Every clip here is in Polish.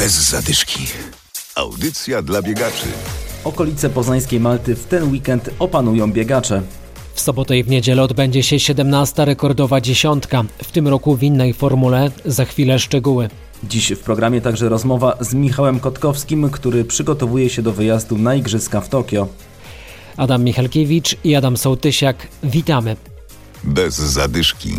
Bez zadyszki. Audycja dla biegaczy. Okolice poznańskiej Malty w ten weekend opanują biegacze. W sobotę i w niedzielę odbędzie się 17. rekordowa dziesiątka. W tym roku w innej formule. Za chwilę szczegóły. Dziś w programie także rozmowa z Michałem Kotkowskim, który przygotowuje się do wyjazdu na Igrzyska w Tokio. Adam Michalkiewicz i Adam Sołtysiak. Witamy. Bez zadyszki.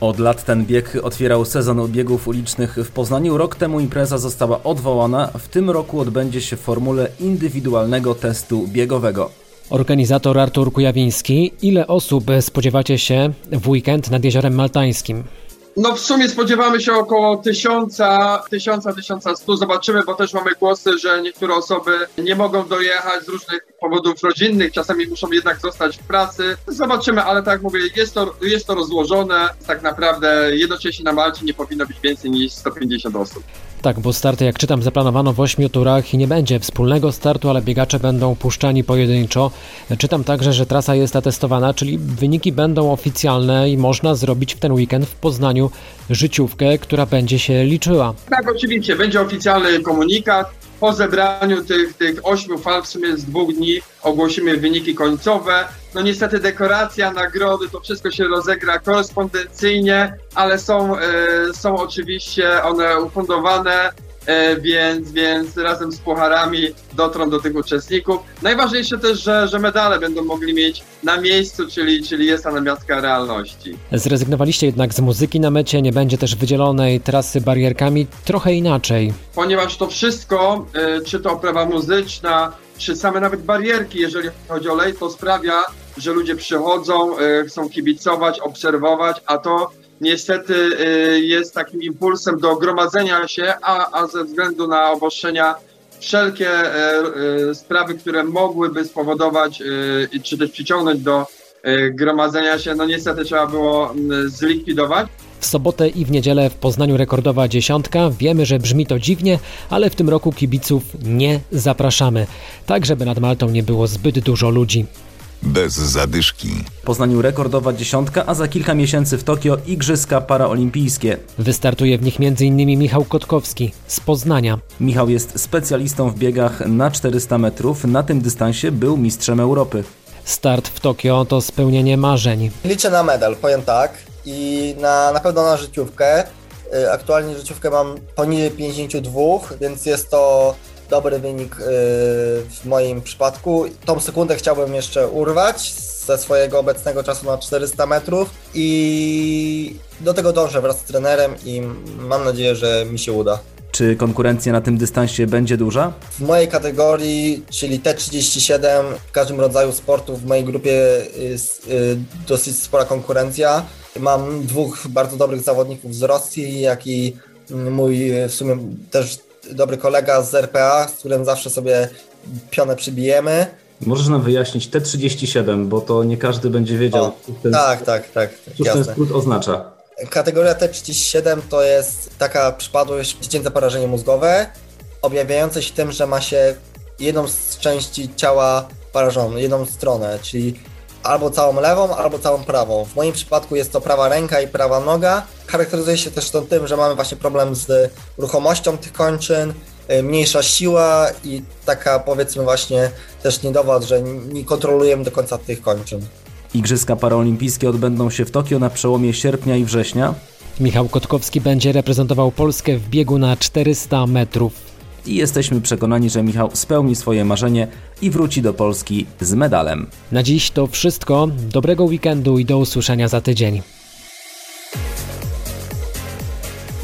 Od lat ten bieg otwierał sezon biegów ulicznych w Poznaniu. Rok temu impreza została odwołana. W tym roku odbędzie się w formule indywidualnego testu biegowego. Organizator Artur Kujawiński. Ile osób spodziewacie się w weekend nad Jeziorem Maltańskim? No w sumie spodziewamy się około tysiąca, tysiąca, tysiąca stu. Zobaczymy, bo też mamy głosy, że niektóre osoby nie mogą dojechać z różnych powodów rodzinnych, czasami muszą jednak zostać w pracy. Zobaczymy, ale tak jak mówię, jest to, jest to rozłożone. Tak naprawdę jednocześnie na Malcie nie powinno być więcej niż 150 osób. Tak, bo starty, jak czytam, zaplanowano w 8 turach i nie będzie wspólnego startu, ale biegacze będą puszczani pojedynczo. Czytam także, że trasa jest atestowana, czyli wyniki będą oficjalne i można zrobić w ten weekend w Poznaniu życiówkę, która będzie się liczyła. Tak, oczywiście, będzie oficjalny komunikat. Po zebraniu tych, tych ośmiu fal, w sumie z dwóch dni, ogłosimy wyniki końcowe. No niestety dekoracja, nagrody, to wszystko się rozegra korespondencyjnie, ale są, e, są oczywiście one ufundowane, więc, więc razem z pucharami dotrą do tych uczestników. Najważniejsze też, że, że medale będą mogli mieć na miejscu, czyli, czyli jest ta namiastka realności. Zrezygnowaliście jednak z muzyki na mecie, nie będzie też wydzielonej trasy barierkami, trochę inaczej. Ponieważ to wszystko, e, czy to oprawa muzyczna, czy same nawet barierki, jeżeli chodzi o lej, to sprawia, że ludzie przychodzą, e, chcą kibicować, obserwować, a to niestety e, jest takim impulsem do gromadzenia się, a, a ze względu na obostrzenia wszelkie e, e, sprawy, które mogłyby spowodować, e, czy też przyciągnąć do e, gromadzenia się, no niestety trzeba było m, zlikwidować. W sobotę i w niedzielę w Poznaniu rekordowa dziesiątka. Wiemy, że brzmi to dziwnie, ale w tym roku kibiców nie zapraszamy. Tak, żeby nad Maltą nie było zbyt dużo ludzi. Bez zadyszki. W Poznaniu rekordowa dziesiątka, a za kilka miesięcy w Tokio Igrzyska Paraolimpijskie. Wystartuje w nich m.in. Michał Kotkowski z Poznania. Michał jest specjalistą w biegach na 400 metrów. Na tym dystansie był mistrzem Europy. Start w Tokio to spełnienie marzeń. Liczę na medal, powiem tak. I na, na pewno na życiówkę. Y, Aktualnie życiówkę mam poniżej 52, więc jest to dobry wynik y, w moim przypadku. Tą sekundę chciałbym jeszcze urwać ze swojego obecnego czasu na 400 metrów i do tego dążę wraz z trenerem i mam nadzieję, że mi się uda. Czy konkurencja na tym dystansie będzie duża? W mojej kategorii, czyli T37, w każdym rodzaju sportu w mojej grupie jest y, dosyć spora konkurencja. Mam dwóch bardzo dobrych zawodników z Rosji, jak i mój y, w sumie też dobry kolega z RPA, z którym zawsze sobie pionę przybijemy. Możesz nam wyjaśnić T37, bo to nie każdy będzie wiedział, O, ten, Tak, tak, tak, cóż ten jasne. skrót oznacza. Kategoria T37 to jest taka przypadłość dziecięce porażenie mózgowe, objawiające się tym, że ma się jedną z części ciała parażoną, jedną stronę, czyli albo całą lewą, albo całą prawą. W moim przypadku jest to prawa ręka i prawa noga. Charakteryzuje się też to tym, że mamy właśnie problem z ruchomością tych kończyn, y, mniejsza siła i taka powiedzmy właśnie też niedowład, że nie kontrolujemy do końca tych kończyn. Igrzyska Paraolimpijskie odbędą się w Tokio na przełomie sierpnia i września. Michał Kotkowski będzie reprezentował Polskę w biegu na 400 metrów. I jesteśmy przekonani, że Michał spełni swoje marzenie i wróci do Polski z medalem. Na dziś to wszystko. Dobrego weekendu i do usłyszenia za tydzień.